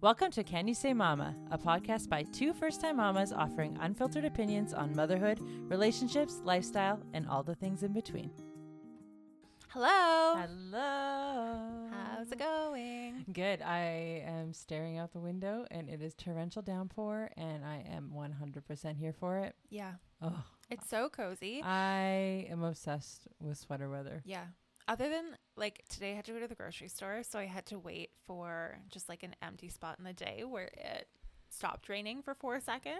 Welcome to Can You Say Mama, a podcast by two first time mamas offering unfiltered opinions on motherhood, relationships, lifestyle, and all the things in between. Hello. Hello. How's it going? Good. I am staring out the window and it is torrential downpour, and I am 100% here for it. Yeah. Oh, It's so cozy. I am obsessed with sweater weather. yeah. Other than like today I had to go to the grocery store, so I had to wait for just like an empty spot in the day where it stopped raining for 4 seconds.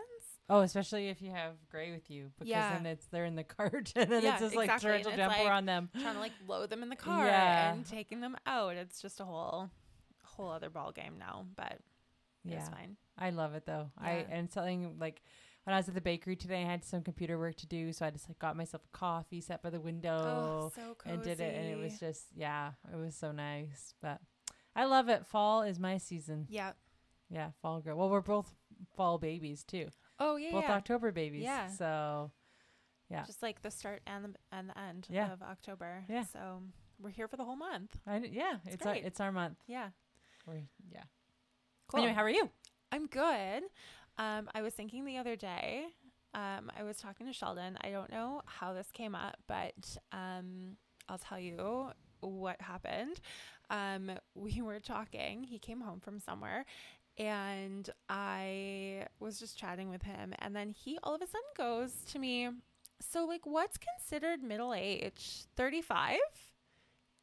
Oh, especially if you have gray with you, because Yeah. then it's they're in the cart and then Yeah, it's just like exactly, and torrential downpour like- on them. Trying to like load them in the car Yeah. and taking them out. It's just a whole whole other ball game now, but Yeah. it's fine. I love it though. I and something like when I was at the bakery today, I had some computer work to do, so I just like got myself a coffee, sat by the window, Oh, so and did it, and it was just yeah, it was so nice. But I love it. Fall is my season. Yeah. Yeah, fall girl. Well, we're both fall babies too. Oh, yeah. both yeah. October babies. Yeah. So yeah, Just like the start and the and the end Yeah. of October. Yeah. So we're here for the whole month. I, yeah, it's our it's our month. Yeah. We're, yeah. Cool. Anyway, how are you? I'm good. Um, I was thinking the other day, um, I was talking to Sheldon. I don't know how this came up, but um, I'll tell you what happened. Um, we were talking. He came home from somewhere, and I was just chatting with him. And then he all of a sudden goes to me, So, like, what's considered middle age? 35?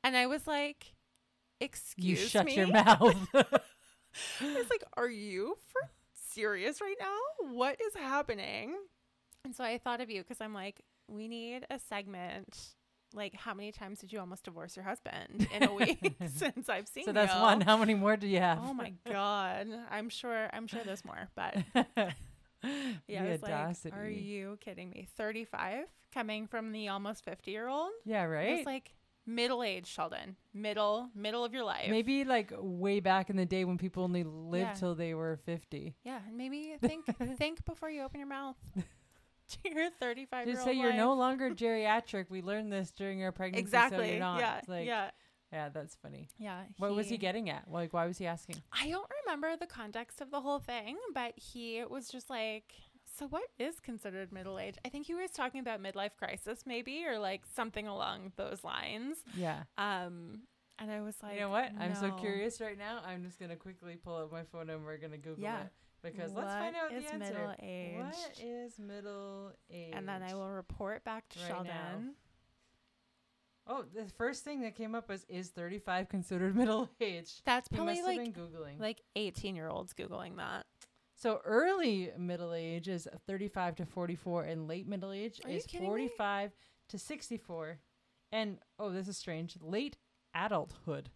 And I was like, Excuse you shut me? your mouth. I was like, "Are you for serious right now? What is happening?" And so I thought of you because I'm like, we need a segment. Like, how many times did you almost divorce your husband in a week since I've seen you? so that's you? one. How many more do you have? Oh my god! I'm sure. I'm sure there's more, but yeah, I was like, "Are you kidding me? 35, coming from the almost 50 year old? Yeah, right. It's like middle age, Sheldon. Middle, middle of your life. Maybe like way back in the day when people only lived Yeah. till they were 50. Yeah, and maybe think think before you open your mouth. to your 35 Just old say you're no longer geriatric. We learned this during our pregnancy. So exactly. you're not. Yeah, It's like, yeah, yeah, that's funny. yeah. What was he getting at? Like, why was he asking? I don't remember the context of the whole thing, but he was just like, "So what is considered middle age?" I think he was talking about midlife crisis, maybe, or like something along those lines. Yeah. Um, and I was like, you know what? I'm so curious right now. I'm just going to quickly pull up my phone and we're going to Google Yeah. it. Because let's find out is the answer. middle age? What is middle age? And then I will report back to Right Sheldon. now. Oh, the first thing that came up was is 35 considered middle age? That's probably must have like been googling. like 18 year olds googling that. So early middle age is 35 to 44, and late middle age Are is kidding me? 45 to 64. And oh, this is strange. Late adulthood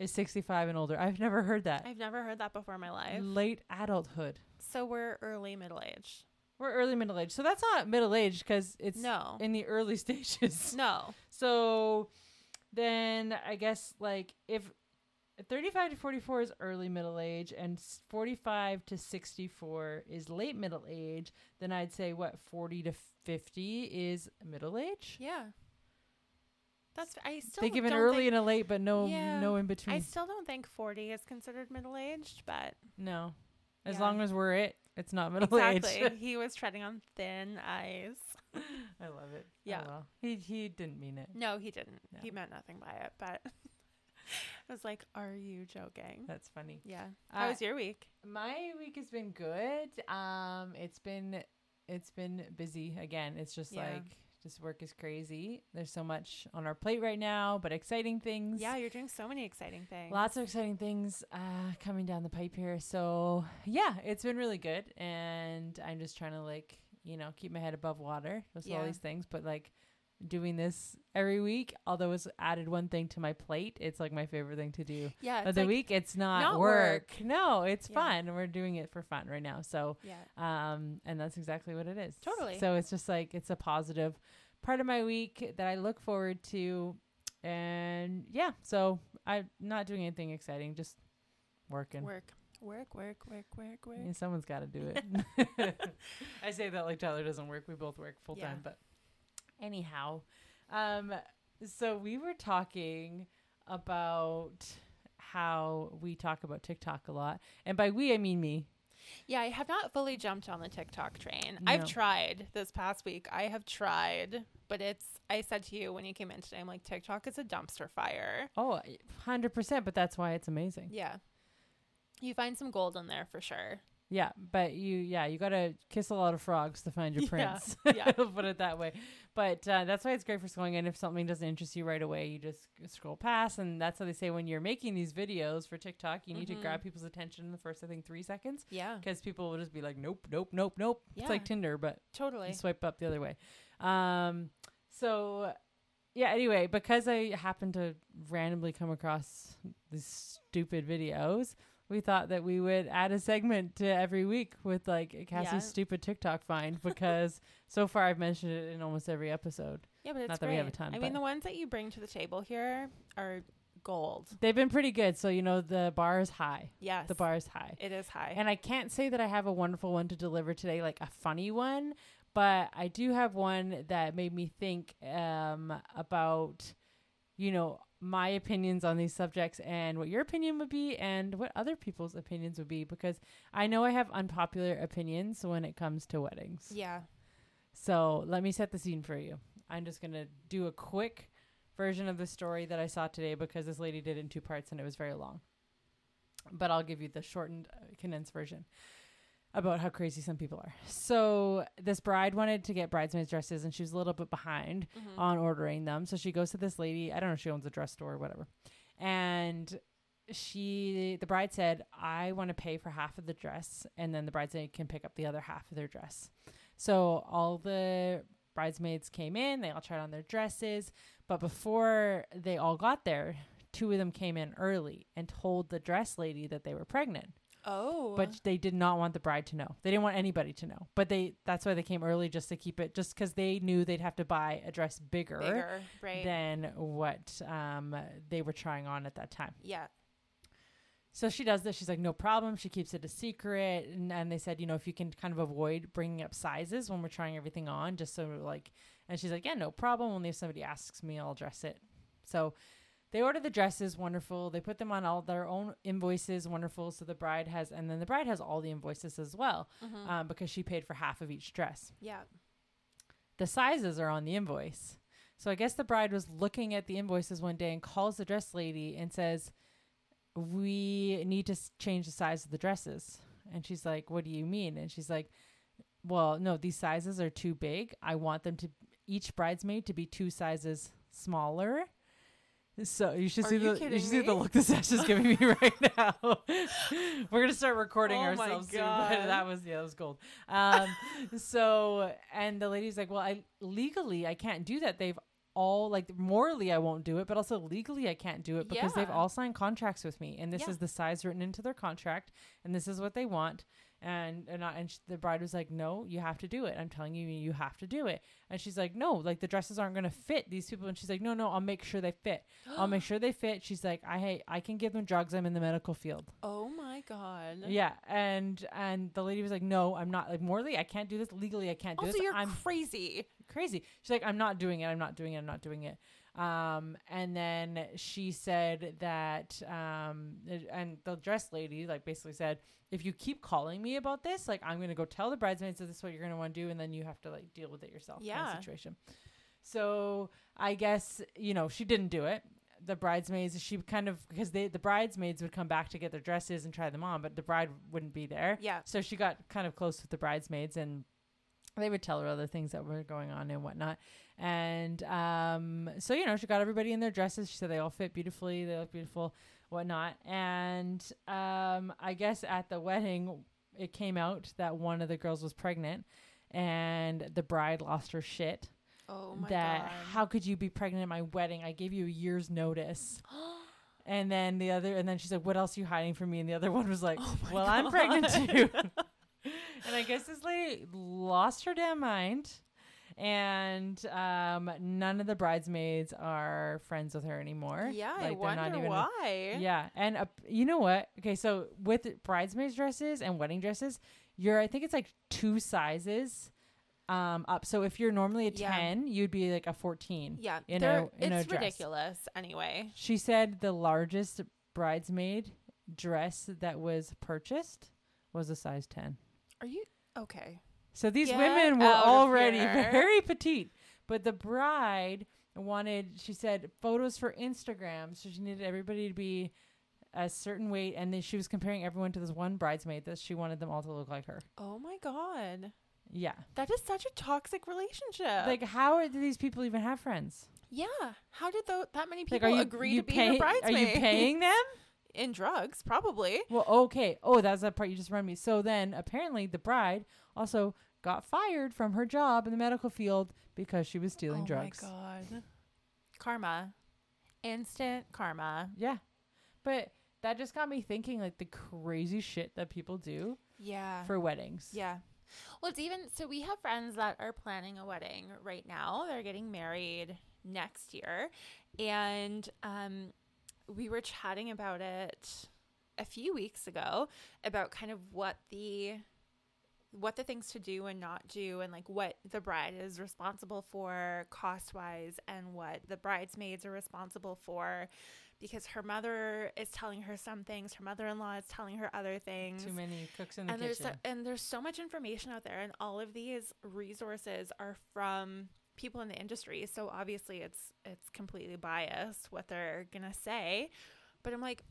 is 65 and older. I've never heard that. I've never heard that before in my life. Late adulthood. So we're early middle age. We're early middle age. So that's not middle age because it's No. in the early stages. No. So then I guess like if 35 to 44 is early middle age and 45 to 64 is late middle age, then I'd say what 40 to 50 is middle age? Yeah. That's I still they give an early think, and a late but no Yeah. no in between. I still don't think 40 is considered middle aged, but no. As Yeah. long as we're it, it's not middle exactly. age. he was treading on thin ice. I love it. Yeah. Oh, well. He he didn't mean it. No, he didn't. No. He meant nothing by it, but I was like, "Are you joking?" That's funny. yeah. Uh, How was your week? My week has been good. Um, it's been it's been busy again. It's just Yeah. like just work is crazy. There's so much on our plate right now, but exciting things. Yeah, you're doing so many exciting things. Lots of exciting things uh, coming down the pipe here. So yeah, it's been really good, and I'm just trying to like you know keep my head above water. Just all these things, but like doing this every week. Although it's added one thing to my plate, it's like my favorite thing to do yeah, of the like, week. It's not, not work. work. No, it's Yeah. fun. We're doing it for fun right now. So Yeah. um, and that's exactly what it is. Totally. So it's just like it's a positive part of my week that I look forward to, and yeah. So I'm not doing anything exciting, just working. Work. Work, work, work, work, work. I mean, someone's got to do it. I say that like Tyler doesn't work. We both work full time, Yeah. but anyhow, um, so we were talking about how we talk about TikTok a lot. And by we, I mean me. Yeah, I have not fully jumped on the TikTok train. I've tried this past week. I have tried, but it's. I said to you when you came in today, I'm like TikTok is a dumpster fire. Oh, 100%, but that's why it's amazing. Yeah, you find some gold in there for sure. Yeah, but you, yeah, you got to kiss a lot of frogs to find your Yeah, prince. yeah. I'll put it that way. But uh, that's why it's great for scrolling. And if something doesn't interest you right away, you just scroll past. And that's how they say when you're making these videos for TikTok, you need Mhm. to grab people's attention in the first, I think, three seconds. Yeah, Because people will just be like, nope, nope, nope, nope. It's like Tinder, but totally. you swipe up the other way. Um, so yeah. Anyway, because I happened to randomly come across these stupid videos, we thought that we would add a segment to every week with like Cassie's Yeah. stupid TikTok find because so far I've mentioned it in almost every episode. Yeah, but it's Not that great. we have a ton, I mean, the ones that you bring to the table here are gold. They've been pretty good. So you know the bar is high. Yes, The bar is high. It is high. And I can't say that I have a wonderful one to deliver today, like a funny one, but I do have one that made me think um, about, you know, my opinions on these subjects and what your opinion would be and what other people's opinions would be because I know I have unpopular opinions when it comes to weddings. yeah. So let me set the scene for you. I'm just going to do a quick version of the story that I saw today because this lady did it in two parts and it was very long. But I'll give you the shortened, uh, condensed version about how crazy some people are. So this bride wanted to get bridesmaids dresses and she was a little bit behind Mhm. on ordering them. So she goes to this lady, I don't know if she owns a dress store or whatever. And she the bride said, I want to pay for half of the dress and then the bridesmaid can pick up the other half of their dress. So all the bridesmaids came in, they all tried on their dresses, but before they all got there, two of them came in early and told the dress lady that they were pregnant Oh, but they did not want the bride to know. They didn't want anybody to know. But they that's why they came early just to keep it just cuz they knew they'd have to buy a dress bigger, bigger, right? than what um they were trying on at that time. yeah. So she does this. She's like, no problem. She keeps it a secret. And, and they said, you know, if you can kind of avoid bringing up sizes when we're trying everything on, just so like, and she's like, yeah, no problem. Only if somebody asks me, I'll dress it. So they order the dresses, wonderful. They put them on all their own invoices, wonderful. So the bride has, and then the bride has all the invoices as well, Mhm. um, because she paid for half of each dress. yeah. The sizes are on the invoice. So I guess the bride was looking at the invoices one day and calls the dress lady and says, "We need to s- change the size of the dresses." And she's like, "What do you mean?" And she's like, "Well, no, these sizes are too big. I want them to each bridesmaid to be two sizes smaller." So you should Are see you the you should see the look this Ash is giving me right now. We're gonna start recording Oh my ourselves soon, that was yeah, that was gold. Um, so and the lady's like, well, I legally I can't do that. They've all like morally I won't do it, but also legally I can't do it because they've all signed contracts with me, and this Yeah. is the size written into their contract, and this is what they want. And and, I, and sh- the bride was like, no, you have to do it. I'm telling you, you have to do it. And she's like, no, like the dresses aren't gonna fit these people. And she's like, no, no, I'll make sure they fit. I'll make sure they fit. She's like, I hey, I can give them drugs. I'm in the medical field. Oh my god. Yeah, and and the lady was like, "No, I'm not. Like morally, I can't do this. Legally, I can't do Also, this. you're I'm crazy. crazy." She's like, "I'm not doing it. I'm not doing it. I'm not doing it." Um, and then she said that, um, and the dress lady like basically said, "If you keep calling me about this, like I'm gonna go tell the bridesmaids that this is what you're gonna want to do, and then you have to like deal with it yourself." kind of Yeah. situation. So I guess you know she didn't do it. The bridesmaids, she kind of because they the bridesmaids would come back to get their dresses and try them on, but the bride wouldn't be there. Yeah. So she got kind of close with the bridesmaids and they would tell her other things that were going on and whatnot. And um, so, you know, she got everybody in their dresses. She said they all fit beautifully, they look beautiful, whatnot. And um, I guess at the wedding, it came out that one of the girls was pregnant and the bride lost her shit. Oh my that god. how could you be pregnant at my wedding? I gave you a year's notice. And then the other, and then she's like, "What else are you hiding from me?" And the other one was like, Oh "Well, I'm pregnant too." and I guess this lady lost her damn mind, and um, none of the bridesmaids are friends with her anymore. yeah, I Like, they're wonder not even- why. Yeah, and uh, you know what? Okay, so with bridesmaids dresses and wedding dresses, you're I think it's like two sizes um up. So if you're normally a Yeah. 10, you'd be like a 14. Yeah, In a- in a it's ridiculous. Anyway, She said the largest bridesmaid dress that was purchased was a size 10. Are you okay? So these Get women were already very petite, but the bride wanted, she said, photos for Instagram. So she needed everybody to be a certain weight. And then she was comparing everyone to this one bridesmaid that she wanted them all to look like her. Oh my god. Yeah. That is such a toxic relationship. like, how are, do these people even have friends? yeah. How did tho- that many Like, people are you, agree you to be pay- her bridesmaid? Are you paying them? in drugs? Probably. Well, okay. Oh, that's that part you just run me. So then apparently the bride also got fired from her job in the medical field because she was stealing drugs. oh drugs. my god. Karma. Instant karma. Yeah. But that just got me thinking like the crazy shit that people do Yeah. for weddings. Yeah. Well, it's even so we have friends that are planning a wedding right now. They're getting married next year. And um we were chatting about it a few weeks ago about kind of what the what the things to do and not do and like what the bride is responsible for cost wise and what the bridesmaids are responsible for. Because her mother is telling her some things her mother-in-law is telling her other things. Too many cooks in the and there's kitchen. so, and there's so much information out there and all of these resources are from people in the industry. So obviously it's it's completely biased what they're gonna say. But i'm like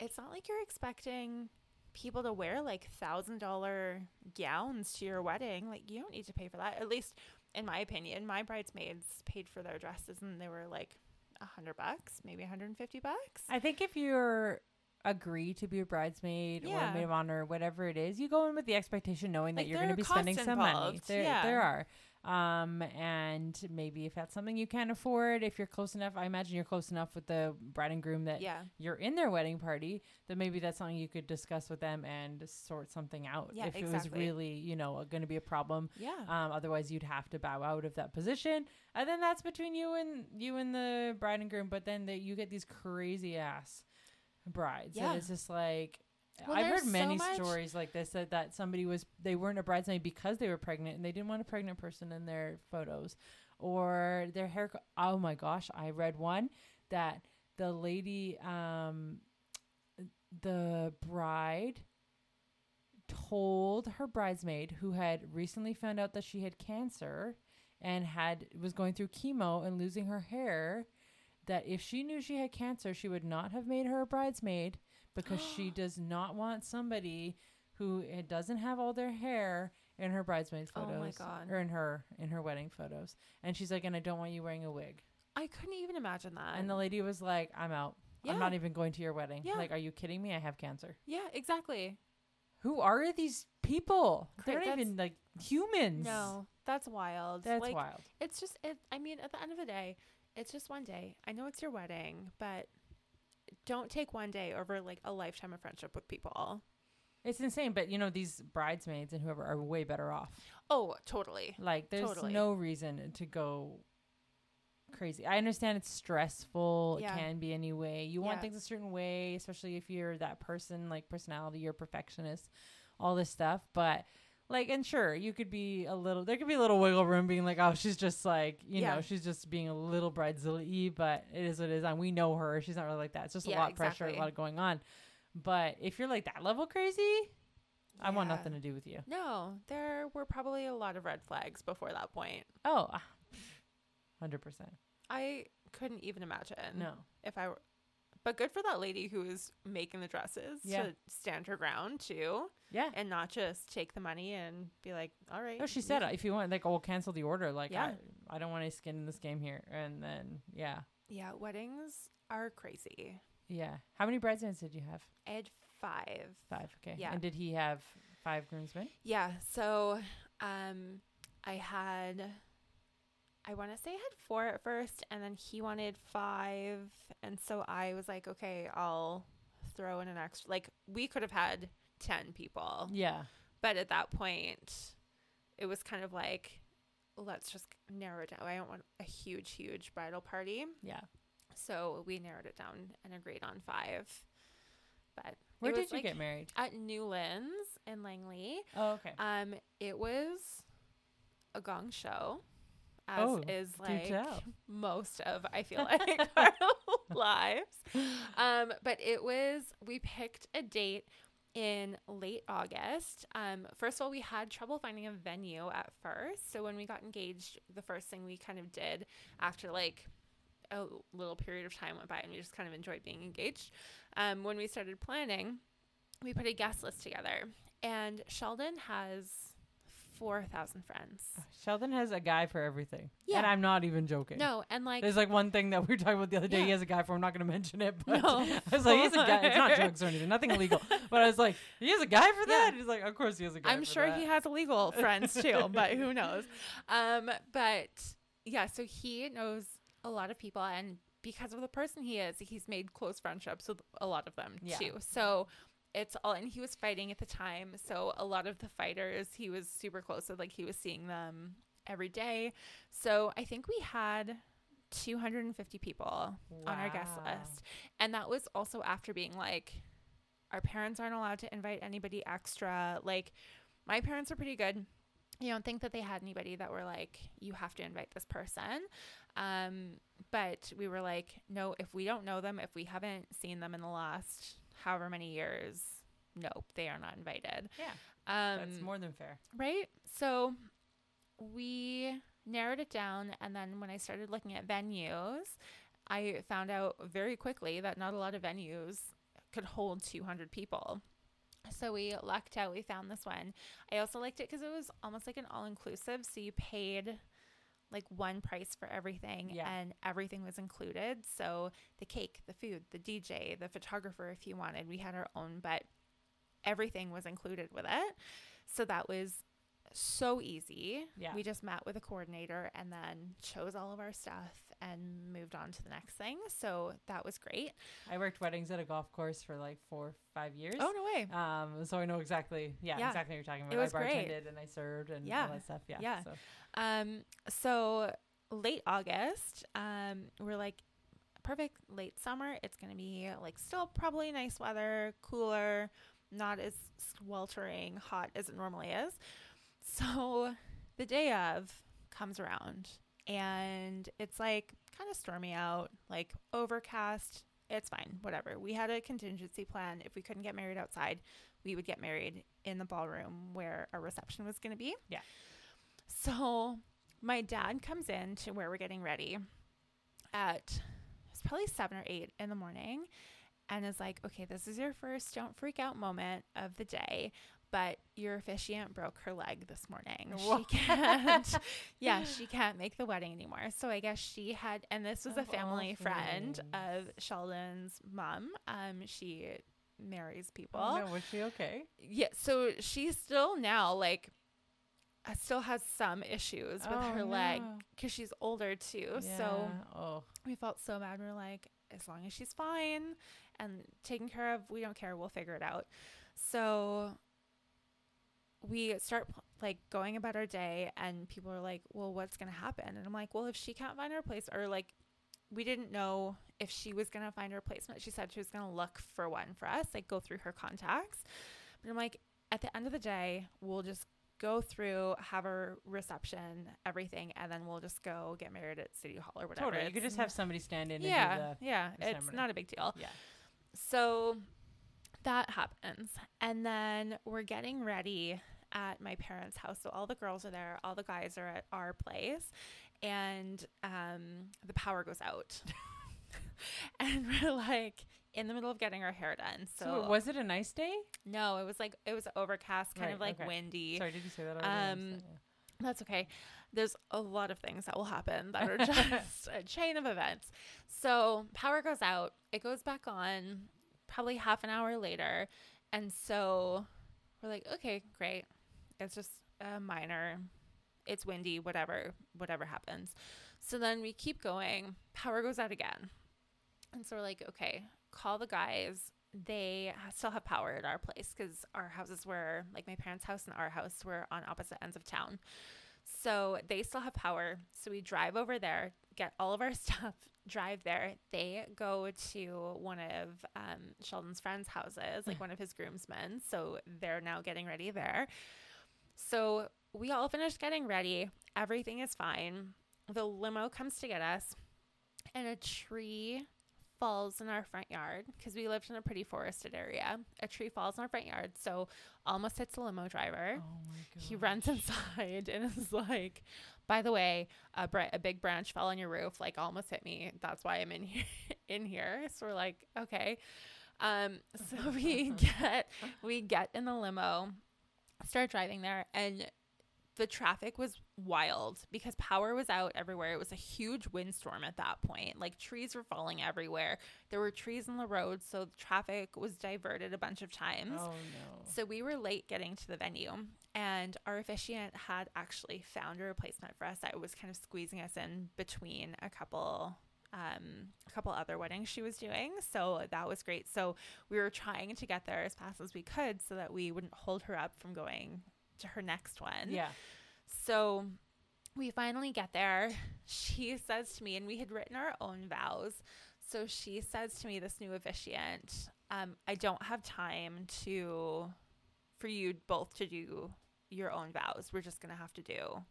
it's not like you're expecting people to wear like thousand dollar gowns to your wedding like you don't need to pay for that at least in my opinion my bridesmaids paid for their dresses and they were like a hundred bucks maybe 150 bucks I think if you're agree to be a bridesmaid or a maid of honor, whatever it is, you go in with the expectation knowing that you're going to be spending costs some money. There, yeah. there are. Um, and maybe if that's something you can't afford, if you're close enough, I imagine you're close enough with the bride and groom that yeah you're in their wedding party, then maybe that's something you could discuss with them and sort something out. Yeah, if it was really, you know, going to be a problem. yeah Um, otherwise, you'd have to bow out of that position, and then that's between you and you and the bride and groom. But then the, you get these crazy ass brides, Yeah. and it's just like Well, I've heard many much- stories like this that that somebody was they weren't a bridesmaid because they were pregnant and they didn't want a pregnant person in their photos, or their hair. co- Oh my gosh, I read one that the lady, um, the bride told her bridesmaid who had recently found out that she had cancer and had was going through chemo and losing her hair that if she knew she had cancer she would not have made her a bridesmaid because she does not want somebody who uh, doesn't have all their hair in her bridesmaid Oh photos my God. or in her in her wedding photos and she's like and I don't want you wearing a wig I couldn't even imagine that. and the lady was like I'm out Yeah. I'm not even going to your wedding Yeah. like are you kidding me I have cancer yeah, exactly. who are these people? They're not that's- even like humans. No, that's wild. that's like, wild. It's just, it, I mean, at the end of the day, it's just one day. I know it's your wedding, but don't take one day over like a lifetime of friendship with people. It's insane, but you know these bridesmaids and whoever are way better off. Oh, totally. Like, there's Totally. no reason to go crazy. I understand it's stressful. Yeah. It can be anyway. You want things a certain way, especially if you're that person, like personality, you're a perfectionist, all this stuff. But like, and sure, you could be a little. There could be a little wiggle room, being like, oh, she's just like, you Yeah. know, she's just being a little bridezilla but it is what it is, and we know her. She's not really like that. It's just a lot of pressure, a exactly. lot going on. But if you're like that level crazy, I want nothing to do with you. No, there were probably a lot of red flags before that point. Oh, hundred percent. I couldn't even imagine No. if I were. But good for that lady who was making the dresses Yeah. to stand her ground too, Yeah. and not just take the money and be like, "All right." No, she said if you want, like, we'll cancel the order. Like, Yeah. I, I don't want any skin in this game here. And then, yeah, "Yeah, weddings are crazy." yeah. How many bridesmaids did you have? I had five. Five. Okay. Yeah. And did he have five groomsmen? Yeah, so um I had I want to say I had 4 at first and then he wanted 5 and so I was like, "Okay, I'll throw in an extra like we could have had 10 people." Yeah. But at that point it was kind of like let's just narrow it down. I don't want a huge huge bridal party. Yeah. So we narrowed it down and agreed on 5. But Where did you like, get married? At Newlands in Langley. Oh, okay. Um, it was a gong show. As Oh, is like most of I feel like our lives. Um, but it was we picked a date in late August. Um, first of all, we had trouble finding a venue at first. So when we got engaged, the first thing we kind of did after like a little period of time went by and we just kind of enjoyed being engaged. Um, when we started planning, we put a guest list together. And Sheldon has 4,000 friends. Sheldon has a guy for everything. Yeah. And I'm not even joking. No, and like, There's like one thing that we were talking about the other day. He has a guy for. I'm not going to mention it, but No. I was like, he's a guy. It's not drugs or anything, nothing illegal. But I was like, he has a guy for that. Yeah. He's like, of course he has a guy. I'm sure that. he has illegal friends too, but who knows? Um, but yeah, so he knows a lot of people, and because of the person he is, he's made close friendships with a lot of them Yeah. too. So it's all, and he was fighting at the time, so a lot of the fighters he was super close with, like he was seeing them every day. So I think we had 250 people on our guest list. And that was also after being like, our parents aren't allowed to invite anybody extra. Like, my parents are pretty good. you don't think that they had anybody that were like, you have to invite this person. Um, but we were like, no, if we don't know them, if we haven't seen them in the last however many years, nope, they are not invited. Yeah. Um, That's more than fair. Right? So we narrowed it down. And then when I started looking at venues, I found out very quickly that not a lot of venues could hold 200 people. So we lucked out. We found this one. I also liked it because it was almost like an all inclusive. So you paid like one price for everything Yeah. and everything was included. So the cake, the food, the DJ, the photographer, if you wanted, we had our own, but everything was included with it. So that was so easy. Yeah. We just met with a coordinator and then chose all of our stuff and moved on to the next thing. So that was great. I worked weddings at a golf course for like four, five years. Oh, no way. Um, so I know exactly, yeah, Yeah. exactly what you're talking about. It was I great. bartended and I served and Yeah. all that stuff. Yeah. Yeah. So Um, so late August, um, we're like, perfect late summer. It's gonna be like still probably nice weather, cooler, not as sweltering hot as it normally is. So the day of comes around and it's like kind of stormy out, like overcast. It's fine, whatever. We had a contingency plan. If we couldn't get married outside, we would get married in the ballroom where our reception was going to be. Yeah. So my dad comes in to where we're getting ready at it's probably seven or eight in the morning and is like, okay, this is your first don't freak out moment of the day. But your officiant broke her leg this morning. What? She can't, yeah, she can't make the wedding anymore. So I guess she had, and this was a Of all family friend of Sheldon's mom. Um, she marries people. oh, no, was she okay? Yeah, so she's still now like uh, still has some issues with Oh, her leg because she's older too. So oh, we felt so bad. We are like, as long as she's fine and taken care of, we don't care. We'll figure it out. So we start like going about our day, and people are like, well, what's going to happen? And I'm like, well, if she can't find her place, or like, we didn't know if she was going to find a replacement. She said she was going to look for one for us, like go through her contacts. But I'm like, at the end of the day, we'll just go through, have a reception, everything, and then we'll just go get married at City Hall or whatever. totally. You could just have somebody stand in yeah, and do yeah. It's not a big deal. yeah. So that happens. And then we're getting ready at my parents' house. So all the girls are there, all the guys are at our place, and um, the power goes out. and we're like in the middle of getting our hair done. So, So, was it a nice day? no, it was like it was overcast, kind of like okay. windy. Sorry, did you say that already? Um, that, That's okay. There's a lot of things that will happen that are just a chain of events. So power goes out, it goes back on probably half an hour later. And so we're like, okay, great. It's just a minor, it's windy, whatever, whatever happens. So then we keep going, power goes out again. And so we're like, okay, call the guys. They still have power at our place because our houses were like my parents' house and our house were on opposite ends of town. So they still have power. So we drive over there, get all of our stuff, drive there. They go to one of um, Sheldon's friends' houses, like one of his groomsmen. So they're now getting ready there. So we all finished getting ready. Everything is fine. the limo comes to get us, and a tree falls in our front yard because we lived in a pretty forested area. A tree falls in our front yard, so almost hits the limo driver. Oh my god. He runs inside and is like, "By the way, a, br- a big branch fell on your roof, like almost hit me. That's why I'm in here." in here, so we're like, "Okay." Um, so we get we get in the limo, start driving there, and the traffic was wild because power was out everywhere. It was a huge windstorm at that point. Like trees were falling everywhere. There were trees in the road, so the traffic was diverted a bunch of times. Oh no. So we were late getting to the venue, and our officiant had actually found a replacement for us that was kind of squeezing us in between a couple um, a couple other weddings she was doing. So that was great. So we were trying to get there as fast as we could so that we wouldn't hold her up from going to her next one. Yeah. So we finally get there. She says to me, and we had written our own vows. So she says to me, this new officiant, um, I don't have time to for you both to do your own vows. We're just gonna have to do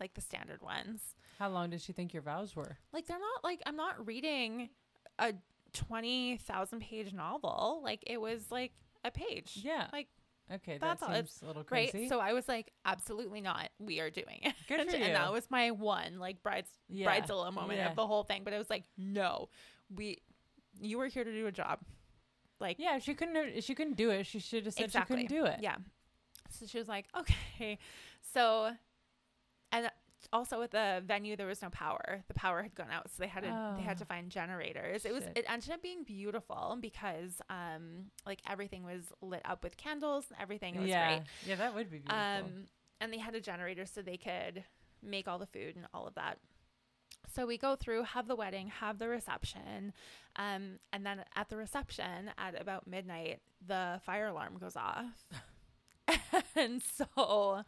like the standard ones. How long did she think your vows were? Like they're not like I'm not reading a twenty thousand page novel. Like it was like a page. Yeah. Like Okay, That's that all- seems a little Right. crazy. So I was like, absolutely not. We are doing it. Good for you. and that was my one like brides yeah. bridezilla moment Yeah. of the whole thing. But it was like, no, we, you were here to do a job. Like, Yeah, she couldn't she couldn't do it, she should have said exactly. she couldn't do it. Yeah. So she was like, okay. So, and also at the venue there was no power. The power had gone out, so they had to they had Oh. to find generators. It was Shit. it ended up being beautiful because um like everything was lit up with candles and everything. It was yeah. great. Yeah, that would be beautiful. Um, and they had a generator so they could make all the food and all of that. So we go through, have the wedding, have the reception, um, and then at the reception at about midnight, the fire alarm goes off, and so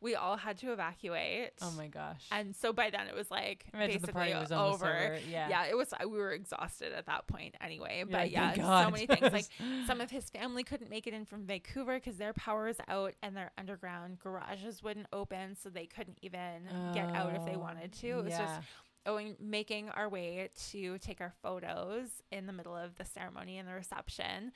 we all had to evacuate. oh my gosh. And so by then it was like Imagine the basically party was over. over. Yeah. Yeah, it was. Uh, we were exhausted at that point anyway. You're but like, yeah, "Thank so many things. Like some of his family couldn't make it in from Vancouver because their power is out and their underground garages wouldn't open, so they couldn't even get out if they Oh, wanted to. It was yeah. just going making our way to take our photos in the middle of the ceremony and the reception.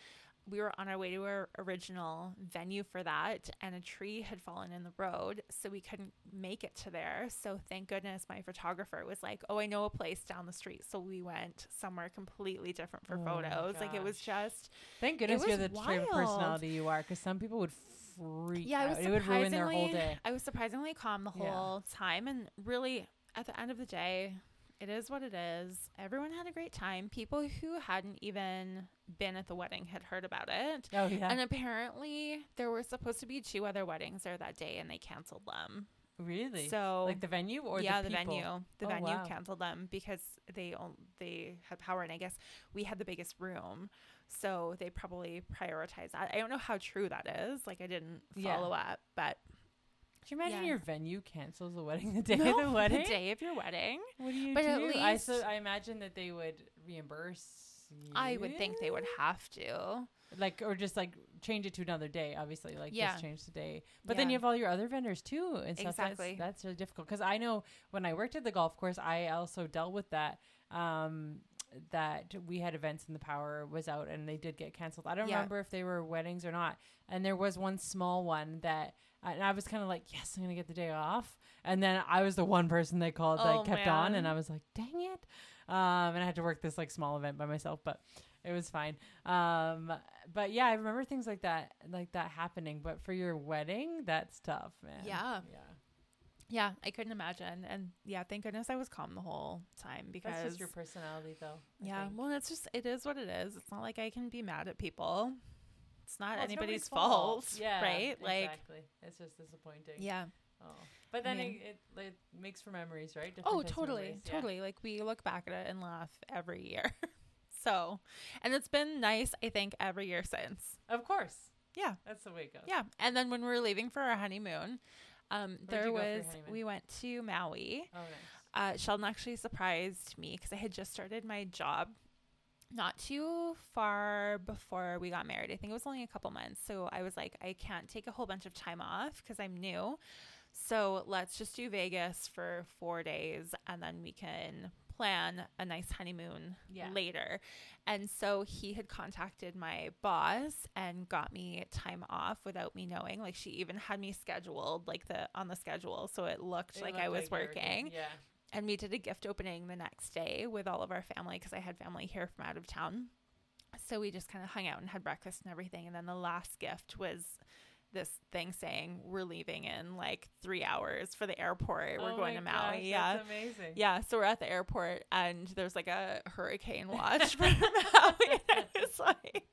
We were on our way to our original venue for that, and a tree had fallen in the road, so we couldn't make it to there. So thank goodness my photographer was like, "Oh, I know a place down the street." So we went somewhere completely different for Oh photos. Like it was just Thank goodness you're the type of personality you are, because some people would freak yeah, I out. was It would ruin their whole day. I was surprisingly calm the Yeah. whole time, and really, at the end of the day, it is what it is. Everyone had a great time. People who hadn't even been at the wedding had heard about it, Oh yeah. and apparently there were supposed to be two other weddings there that day, and they canceled them. really? So like the venue or yeah, the, the, venue, the Oh, venue wow. canceled them because they they had power, and I guess we had the biggest room, so they probably prioritized that. I don't know how true that is. Like I didn't Yeah. follow up, but Can you imagine Yeah. your venue cancels the wedding the day No, of the wedding? the day of your wedding. What do you But do? at I so I imagine that they would reimburse. I would think they would have to. like or just like change it to another day. Obviously, like Yeah. just change the day. But then you have all your other vendors too and stuff. Exactly. That's, that's really difficult because I know when I worked at the golf course, I also dealt with that. Um, that we had events and the power was out and they did get canceled. I don't Yeah. remember if they were weddings or not. And there was one small one that and I was kind of like, yes, I'm gonna get the day off. And then I was the one person they called that Oh, kept on, and. I was like, dang it. Um, and I had to work this like small event by myself, but it was fine. Um, but yeah, I remember things like that, like that happening. But for your wedding, that's tough, man. Yeah. yeah. Yeah, I couldn't imagine. And yeah, thank goodness I was calm the whole time because That's just your personality, though. I yeah, think. well, it's just it is what it is. It's not like I can be mad at people. It's not Well, it's anybody's nobody's fault, Yeah, right? Like exactly. It's just disappointing. yeah. Oh. But then mean- it, it, it makes for memories, right? Different Oh, of totally, yeah. totally. Like we look back at it and laugh every year. so, and it's been nice, I think, every year since. Of course. Yeah. That's the way it goes. Yeah. And then when we were leaving for our honeymoon, um, Where'd there you go for your was honeymoon? we went to Maui. Oh, nice. Uh, Sheldon actually surprised me because I had just started my job not too far before we got married. I think it was only a couple months. So I was like, I can't take a whole bunch of time off because I'm new. So let's just do Vegas for four days and then we can plan a nice honeymoon Yeah. later. And so he had contacted my boss and got me time off without me knowing. Like she even had me scheduled like the on the schedule so it looked It like looked I was you were working. Yeah. And we did a gift opening the next day with all of our family because I had family here from out of town. So we just kind of hung out and had breakfast and everything. And then the last gift was this thing saying we're leaving in like three hours for the airport. We're Oh going to Maui. gosh, yeah. Amazing. Yeah, so we're at the airport and there's like a hurricane watch for Maui. And it's like,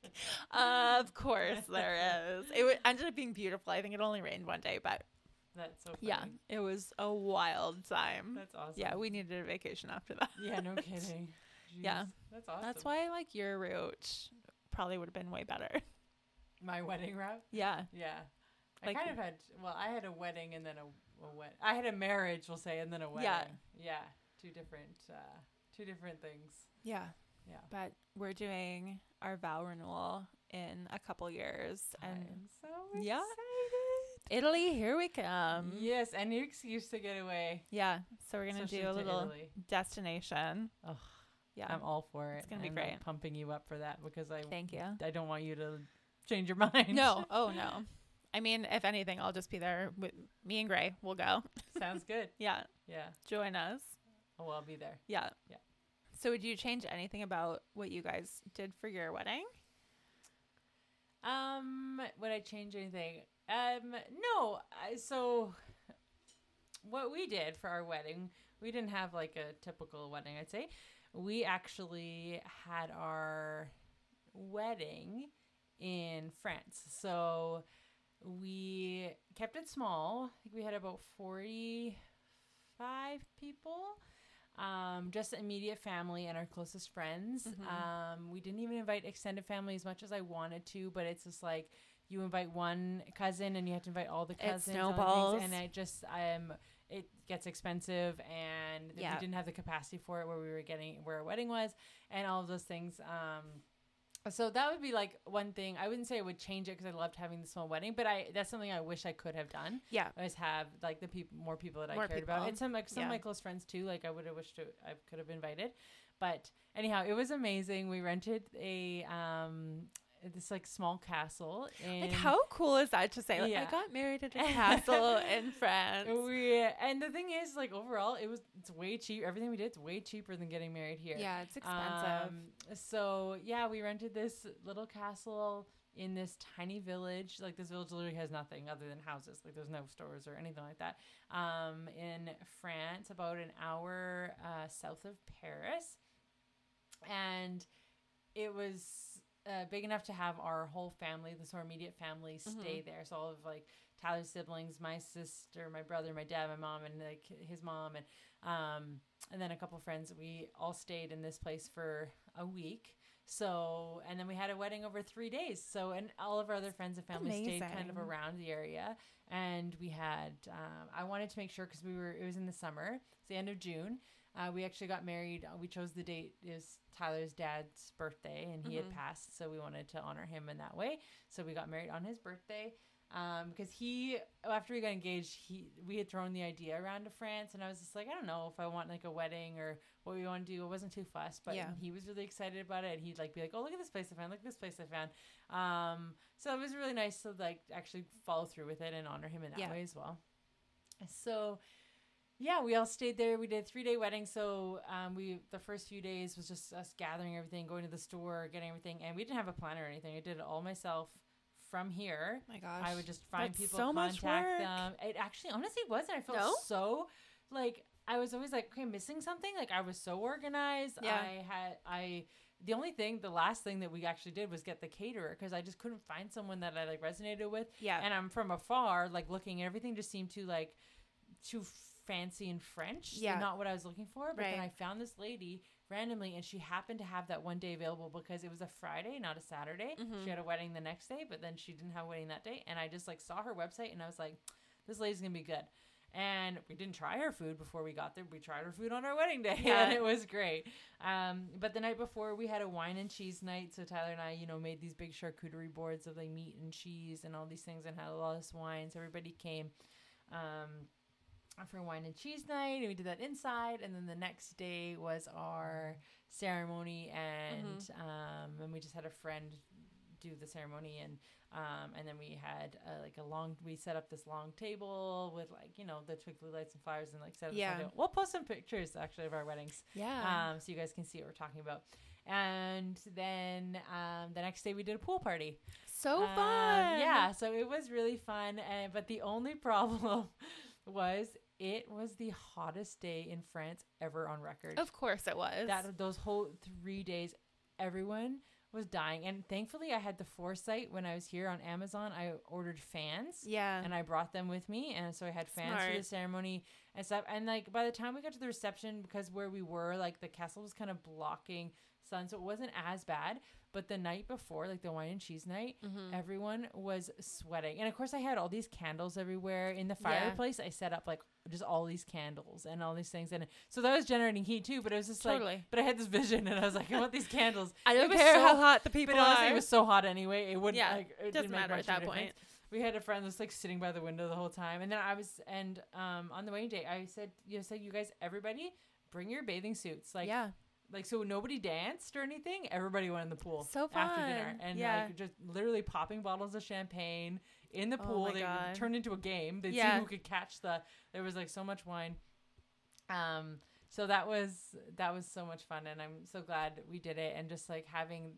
of course there is. It ended up being beautiful. I think it only rained one day, but That's so funny. yeah, it was a wild time. That's awesome. Yeah, we needed a vacation after that. Yeah, no kidding. Yeah. That's awesome. That's why like your route probably would have been way better. my wedding route. Yeah. Yeah. Like- I kind of had well, I had a wedding and then a, a wed- I had a marriage, we'll say, and then a wedding. Yeah. Yeah. Two different uh two different things. Yeah. Yeah. But we're doing our vow renewal in a couple years and I'm so excited. Yeah. Italy, here we come. Yes, any excuse to get away. Yeah. So we're gonna especially do a little Italy. destination. Ugh, Yeah. I'm all for it. It's gonna be I'm great. pumping you up for that because I Thank you. I don't want you to change your mind. No. Oh no. I mean, if anything, I'll just be there with me and Gray. We'll go. Sounds good. Yeah. Yeah. Join us. Oh, I'll be there. Yeah. Yeah. So would you change anything about what you guys did for your wedding? Um, would I change anything? Um, no. I, so, what we did for our wedding, we didn't have like a typical wedding. I'd say we actually had our wedding in France. So we kept it small. I think we had about forty-five people. Um, just immediate family and our closest friends. Mhm. Um, we didn't even invite extended family as much as I wanted to, but it's just like you invite one cousin and you have to invite all the cousins. the snowballs. and I just um, it gets expensive, and Yeah. we didn't have the capacity for it where we were getting where our wedding was, and all of those things. Um, so that would be like one thing. I wouldn't say I would change it because I loved having the small wedding, but I that's something I wish I could have done. Yeah. I was have like the people more people that More I cared about, people. and some like some of my close friends too. Like I would have wished to I could have invited, but anyhow, it was amazing. We rented a um this like small castle in Like how cool is that to say? Like, I got married at a castle in France. we and the thing is like overall it was it's way cheap. Everything we did it's way cheaper than getting married here. Yeah, it's expensive. Um, so yeah, we rented this little castle in this tiny village. Like this village literally has nothing other than houses. Like there's no stores or anything like that. Um, in France, about an hour uh, south of Paris, and it was uh, big enough to have our whole family, this our immediate family, stay there. So all of like Tyler's siblings, my sister, my brother, my dad, my mom, and like his mom, and um, and then a couple friends. We all stayed in this place for a week. So, and then we had a wedding over three days. So, and all of our other friends and family stayed kind of around the area. And we had, um, I wanted to make sure because we were, it was in the summer, it's the end of June. Uh, we actually got married. uh, We chose the date is Tyler's dad's birthday, and he had Mhm. passed, so we wanted to honor him in that way. So we got married on his birthday. Um, because he after we got engaged, he we had thrown the idea around to France, and I was just like, I don't know if I want like a wedding or what we want to do. I wasn't too fussed, but Yeah. he was really excited about it. And he'd like be like, Oh, look at this place I found! Look at this place I found! Um, so it was really nice to like actually follow through with it and honor him in that Yeah. way as well. So yeah, we all stayed there. We did a three day wedding. So um, we the first few days was just us gathering everything, going to the store, getting everything, and we didn't have a planner or anything. I did it all myself from here. my gosh. I would just find that's people, so much contact them. It actually honestly wasn't. I felt No? so like I was always like, okay, missing something. Like I was so organized. Yeah. I had I the only thing, the last thing that we actually did was get the caterer because I just couldn't find someone that I like resonated with. yeah. And I'm from afar, like looking, and everything just seemed too like too fancy and French. Yeah. not what I was looking for. But then I found this lady randomly, and she happened to have that one day available because it was a Friday, not a Saturday. Mhm. She had a wedding the next day, but then she didn't have a wedding that day. And I just like saw her website, and I was like, this lady's gonna be good. And we didn't try her food before we got there. We tried her food on our wedding day, Yeah. and it was great. Um, but the night before, we had a wine and cheese night. So Tyler and I, you know, made these big charcuterie boards of like meat and cheese and all these things, and had a lot of wines. Everybody came. um, for wine and cheese night, and we did that inside. And then the next day was our ceremony, and um, and we just had a friend do the ceremony, and um, and then we had uh, like a long. We set up this long table with like you know the twinkly lights and flowers, and like set up. Yeah. we'll post some pictures actually of our weddings Yeah. um, so you guys can see what we're talking about. And then um, the next day we did a pool party. so Um, fun. yeah, so it was really fun. And but the only problem was it was the hottest day in France ever on record. Of course it was. that those whole three days, everyone was dying. And thankfully, I had the foresight when I was here on Amazon. I ordered fans yeah. and I brought them with me, and so I had fans for the ceremony and stuff. And like by the time we got to the reception, because where we were, like the castle was kind of blocking sun, so it wasn't as bad. But the night before, like the wine and cheese night, Mhm. everyone was sweating, and of course I had all these candles everywhere in the Yeah. fireplace. I set up like just all these candles and all these things, and so that was generating heat too. But it was just like, but I had this vision, and I was like, I want these candles. I don't care so- how hot the people But honestly, are. it was so hot anyway. It wouldn't Yeah, like it doesn't matter at much of a that point. We had a friend that's like sitting by the window the whole time, and then I was and um on the wedding day I said you said you guys everybody bring your bathing suits like yeah. Like so nobody danced or anything. Everybody went in the pool So after dinner and Yeah. like just literally popping bottles of champagne in the Oh pool. my they God. turned into a game. They Yeah. see who could catch the. There was like so much wine. Um. So that was that was so much fun, and I'm so glad we did it. And just like having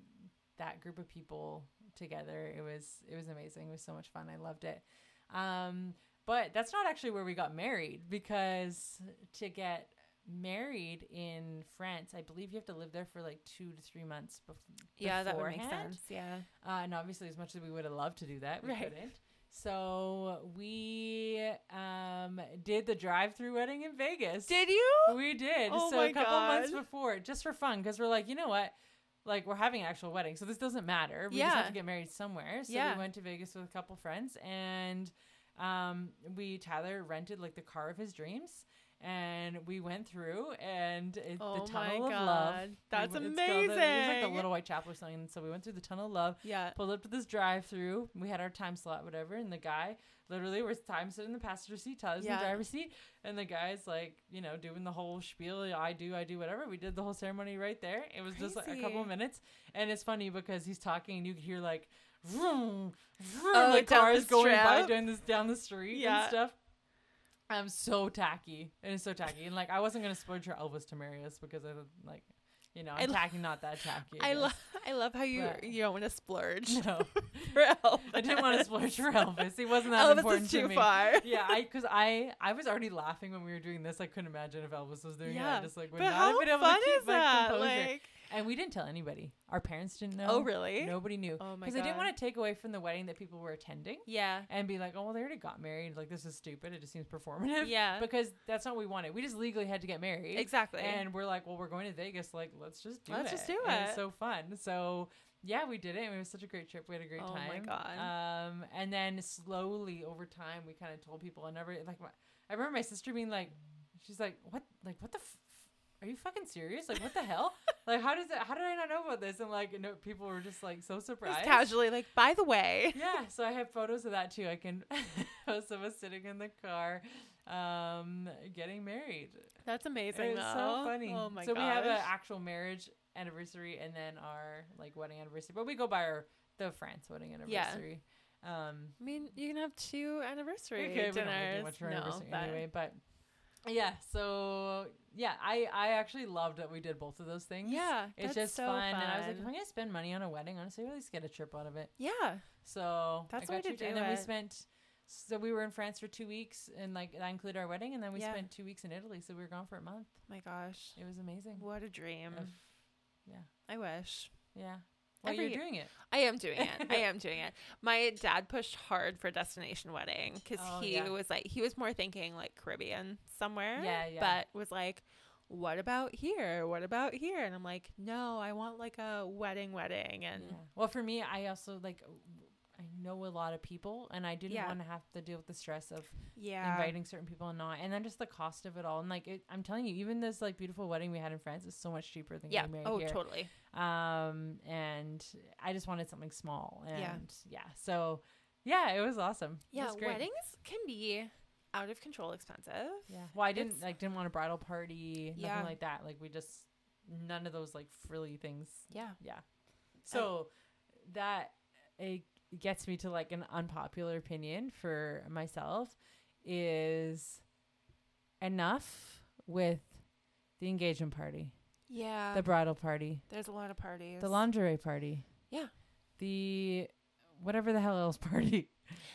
that group of people together, it was it was amazing. It was so much fun. I loved it. Um. But that's not actually where we got married because to get married in France, I believe you have to live there for like two to three months bef- Yeah, that would make sense. Yeah. Uh, and obviously, as much as we would have loved to do that, we Right. couldn't. So we um, did the drive-through wedding in Vegas. Did you? we did? Oh so a couple months before, just for fun, because we're like, you know what? Like we're having an actual wedding, so this doesn't matter. We just have to get married somewhere. So Yeah. we went to Vegas with a couple friends, and um, we Tyler rented like the car of his dreams, and we went through and it, Oh the tunnel of love. We That's went- it's called It was like the. Little White Chapel or something. So we went through the tunnel of love Yeah. pulled up to this drive through. We had our time slot, whatever, and the guy literally was time sitting in the passenger seat, Tyler's in the driver's seat, and the guy's like, you know, doing the whole spiel. I do, I do, whatever. We did the whole ceremony right there. It was just like a couple Crazy. minutes, and it's funny because he's talking and you could hear like, vroom, vroom, Oh, like cars going by doing this down the street Yeah. and stuff. I'm so tacky. It is so tacky, and like I wasn't gonna splurge for Elvis to marry us because I like. You know, I I'm lo- tacky, not that tacky. I love I love how you But- you don't want to splurge No. for Elvis. I didn't want to splurge for Elvis. He wasn't that Elvis important is to too me. far. Yeah, I because I I was already laughing when we were doing this. I couldn't imagine if Elvis was doing it. Yeah. I just like would But not how have been able fun to keep is my that? composure. Like, and we didn't tell anybody. Our parents didn't know. oh really? Nobody knew. Oh my Because I didn't want to take away from the wedding that people were attending Yeah. and be like, oh well, they already got married. Like this is stupid. It just seems performative. Yeah. Because that's not what we wanted. We just legally had to get married. Exactly. And we're like, well, we're going to Vegas. Like, let's just do Let's it. just do And it. It's so fun. So yeah, we did it. and It was such a great trip. We had a great time. Oh my. God. Um, and then slowly over time, we kind of told people. I never like. My, I remember my sister being like, she's like, what? Like, what the? F- are you fucking serious? Like, what the hell? Like, how does it? How did I not know about this? And like, no, people were just like so surprised. Just casually, like, by the way. Yeah, so I have photos of that too. I can post of us sitting in the car, um, getting married. That's amazing. It was so funny. Oh my god. so we have an actual marriage anniversary and then our like wedding anniversary, but we go by our the France wedding Yeah. anniversary. Um, I mean, you can have two anniversary we could we don't really do much for no, anniversary but anyway, but yeah. So yeah, I I actually loved that we did both of those things. yeah, It's just so fun, and I was like, if. I'm gonna spend money on a wedding, honestly, at least get a trip out of it. yeah, So That's I the got way to you- and then we spent. So we were in France for two weeks, and like that included our wedding, and then we Yeah. spent two weeks in Italy. So we were gone for a month. my gosh, It was amazing. what a dream. Yeah, I wish. yeah. Well, Every- you're doing it. I am doing it. I am doing it. My dad pushed hard for destination wedding because Oh, he yeah. was like he was more thinking like Caribbean somewhere. Yeah, yeah. But was like, what about here? What about here? And I'm like, no, I want like a wedding, wedding, and Yeah. Well, for me, I also like. I know a lot of people, and I didn't Yeah. want to have to deal with the stress of yeah, inviting certain people and not, and then just the cost of it all. And like, it, I'm telling you, even this like beautiful wedding we had in France is so much cheaper than yeah. getting married Oh, here. totally. Um, and I just wanted something small, and Yeah. yeah, so yeah, it was awesome. Yeah, was great. weddings can be out of control expensive. Yeah. Well, I didn't It's- like didn't want a bridal party, nothing Yeah. like that. Like we just none of those like frilly things. Yeah. Yeah. So that it gets me to like an unpopular opinion for myself is enough with the engagement party, Yeah. the bridal party, There's a lot of parties. the lingerie party. Yeah. The whatever the hell else party.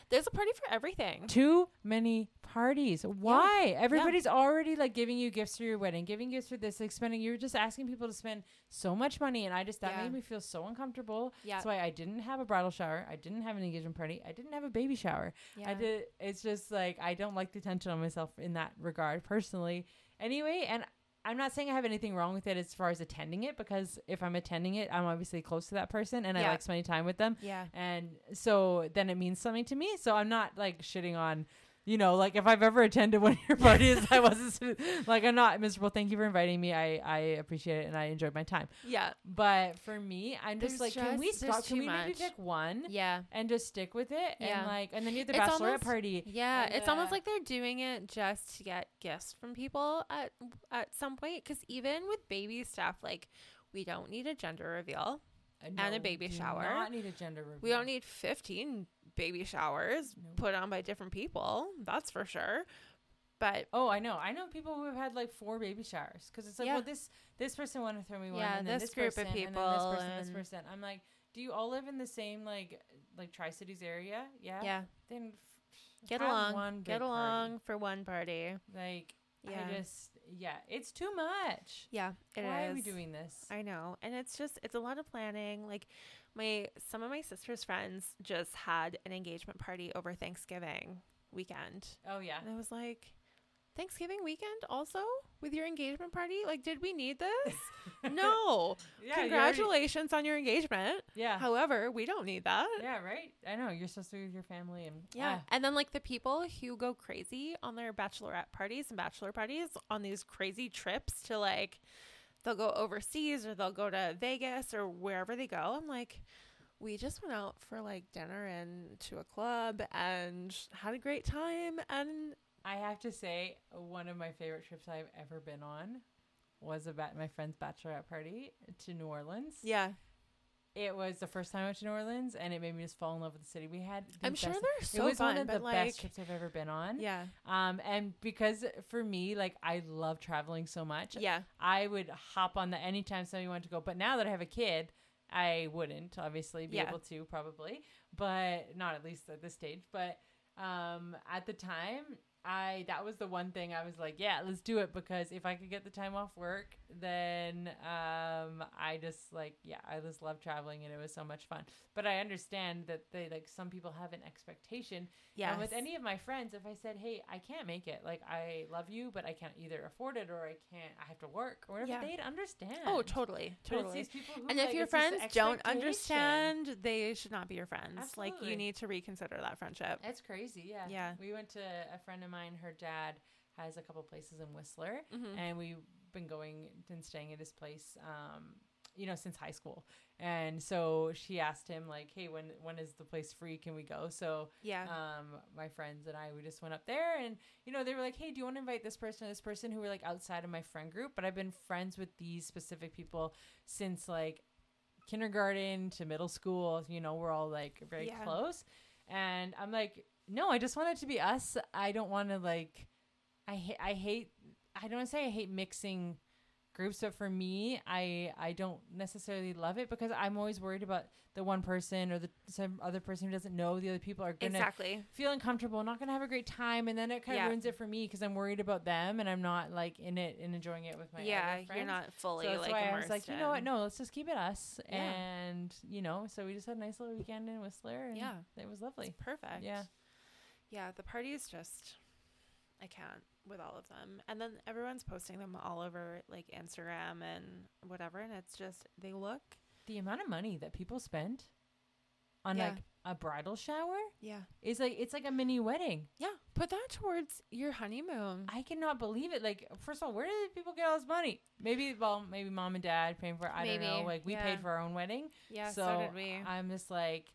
There's a party for everything. Too many parties. Why? Everybody's already like giving you gifts for your wedding, giving gifts for this, like spending. You're just asking people to spend so much money, and I just that Yeah. made me feel so uncomfortable. Yeah. That's why I didn't have a bridal shower. I didn't have an engagement party. I didn't have a baby shower. yeah. I did. It's just like I don't like the attention on myself in that regard personally. Anyway, and I'm not saying I have anything wrong with it as far as attending it because if I'm attending it, I'm obviously close to that person and I like spending time with them. Yeah. And so then it means something to me. So I'm not like shitting on, you know, like if I've ever attended one of your parties, I wasn't like I'm not miserable. Thank you for inviting me. I I appreciate it and I enjoyed my time. Yeah. But for me, I'm just There's like, can we just- stop? Can we maybe pick one Yeah. and just stick with it? Yeah. And like, and then you have the It's bachelorette almost- party. Yeah, And, it's almost uh, like they're doing it just to get gifts from people at at some point. Because even with baby stuff, like we don't need a gender reveal. Uh, a baby shower. Not need a gender reveal. We don't need fifteen baby showers No. put on by different people. That's for sure. But Oh, I know. I know people who have had like four baby showers because it's like, Yeah. well, this this person wanted to throw me one, Yeah, and then this this, group of people, and then this person, this person. I'm like, do you all live in the same like like Tri Cities area? Yeah. yeah, Then f- get along, get big party. along for one party. Like, Yeah, I just yeah, it's too much. yeah, it is. Why are we doing this? I know. And it's just it's a lot of planning. Like my some of my sister's friends just had an engagement party over Thanksgiving weekend. oh yeah. And I was like, Thanksgiving weekend also with your engagement party? Like did we need this? no. Yeah. you already- Congratulations on your engagement. Yeah. However, we don't need that. yeah. Right. I know. You're supposed to be with your family and Yeah. ah, And then like the people who go crazy on their bachelorette parties and bachelor parties on these crazy trips to like they'll go overseas or they'll go to Vegas or wherever they go. I'm like we just went out for like dinner and to a club and had a great time and I have to say, one of my favorite trips I've ever been on was about my friend's bachelorette party to New Orleans. yeah. It was the first time I went to New Orleans, and it made me just fall in love with the city. We had. The I'm sure they're it so was fun, one of but the like best trips I've ever been on. yeah. Um, and because for me, like I love traveling so much, Yeah. I would hop on the anytime somebody wanted to go. But now that I have a kid, I wouldn't obviously be Yeah. able to probably, but not at least at this stage. But um, at the time, I that was the one thing I was like, yeah, let's do it because if I could get the time off work, then um, I just like yeah, I just love traveling and it was so much fun. But I understand that they like some people have an expectation Yeah. and with any of my friends, if I said, "Hey, I can't make it. Like, I love you, but I can't either afford it, or I can't. I have to work, or whatever," Yeah. they'd understand. Oh, totally. Totally. who, And if your friends don't understand, they should not be your friends. Like you need to reconsider that friendship. It's crazy. Yeah. Yeah. We went to a friend of mine. Her dad has a couple places in Whistler, Mhm. and we've been going and staying at his place. Um, you know, since high school, and so she asked him like, "Hey, when when is the place free? Can we go?" So Yeah. um, my friends and I, we just went up there and, you know, they were like, Hey, do you want to invite this person or this person who were like outside of my friend group? But I've been friends with these specific people since like kindergarten to middle school. You know, we're all like very Yeah. close. And I'm like, no, I just want it to be us. I don't want to like, I hate, I hate, I don't want to say I hate mixing groups, but for me, I I don't necessarily love it because I'm always worried about the one person or the some other person who doesn't know the other people are gonna Exactly. feel uncomfortable, not gonna have a great time, and then it kind of Yeah. ruins it for me because I'm worried about them and I'm not like in it and enjoying it with my yeah, you're not fully So that's like why I was like, you know what? No, let's just keep it us. Yeah. And you know, so we just had a nice little weekend in Whistler, and Yeah. it was lovely. It's perfect. Yeah. Yeah, the parties just I can't with all of them. And then everyone's posting them all over like Instagram and whatever and it's just they look The amount of money that people spend on Yeah. like a bridal shower yeah. is like it's like a mini wedding. Yeah, put that towards your honeymoon. I cannot believe it. Like, first of all, where did people get all this money? Maybe, well, maybe mom and dad paying for. I don't know. Like, we yeah. paid for our own wedding. yeah, so, did we. I'm just like,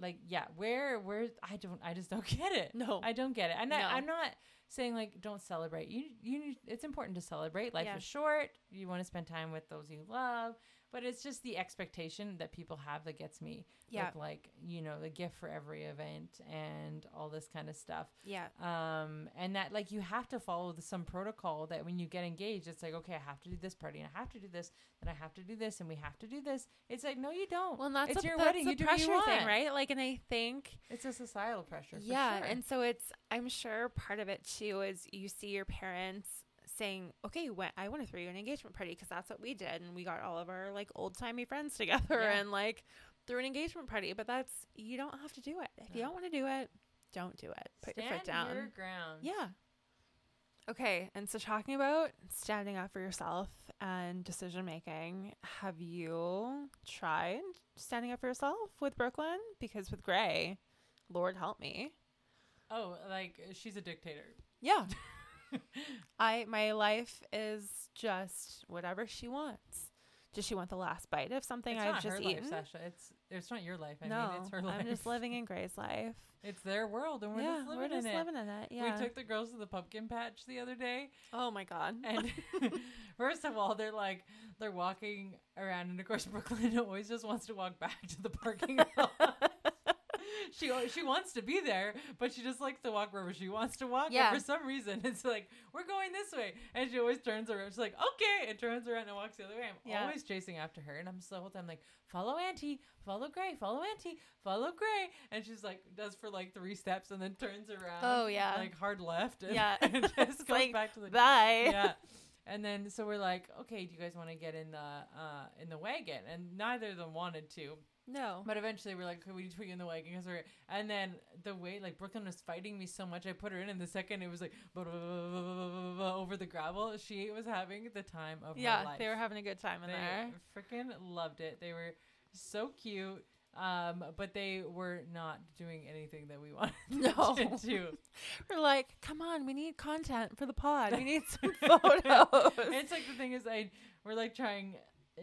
like yeah, where where I don't I just don't get it. No. I don't get it. And No. I, I'm not saying like don't celebrate. You you it's important to celebrate. Life Yeah. is short. You want to spend time with those you love. But it's just the expectation that people have that gets me. Yeah. With like, you know, the gift for every event and all this kind of stuff. Yeah. Um, and that like you have to follow the, some protocol that when you get engaged, it's like, okay, I have to do this party and I have to do this, and I have to do this, and we have to do this. It's like, no, you don't. Well, that's it's a, your that's wedding. you do what pressure you thing, right? Like, and I think It's a societal pressure. For yeah, sure. and so it's I'm sure part of it too is you see your parents saying, "Okay, when I want to throw you an engagement party because that's what we did, and we got all of our like old timey friends together Yeah. and like threw an engagement party." But that's you don't have to do it. If you don't want to do it, don't do it. Put Stand your foot down. your ground. Yeah. Okay, and so talking about standing up for yourself and decision making, have you tried standing up for yourself with Brooklyn? Because with Gray, Lord help me. Oh, like she's a dictator. Yeah. I my life is just whatever she wants. Does she want the last bite of something I've just eaten? life, Sasha. It's it's not your life. I no, mean, it's her life. I'm just living in Gray's life. It's their world, and we're yeah, just living we're just in it. living in it. Yeah. We took the girls to the pumpkin patch the other day, oh my god. and first of all, they're like they're walking around, and of course, Brooklyn always just wants to walk back to the parking lot. she she wants to be there, but she just likes to walk wherever she wants to walk. Yeah. But for some reason, it's like we're going this way, and she always turns around. She's like, okay, and turns around and walks the other way. I'm Yeah. always chasing after her, and I'm just the whole time like, follow Auntie, follow Gray, follow Auntie, follow Gray, and she's like does for like three steps and then turns around. Oh, yeah. like hard left. And, Yeah. and just goes like, back to the Bye. yeah. And then so we're like, okay, do you guys want to get in the uh in the wagon? And neither of them wanted to. No. But eventually we're like, okay, we need to put you in the wagon because we're. And then the way like Brooklyn was fighting me so much, I put her in, and the second it was like over the gravel, she was having the time of her life. Yeah, they were having a good time in They there. freaking loved it. They were so cute. Um, but they were not doing anything that we wanted No. them to do. We're like, come on, we need content for the pod. We need some photos. it's like the thing is, I we're like trying. Uh,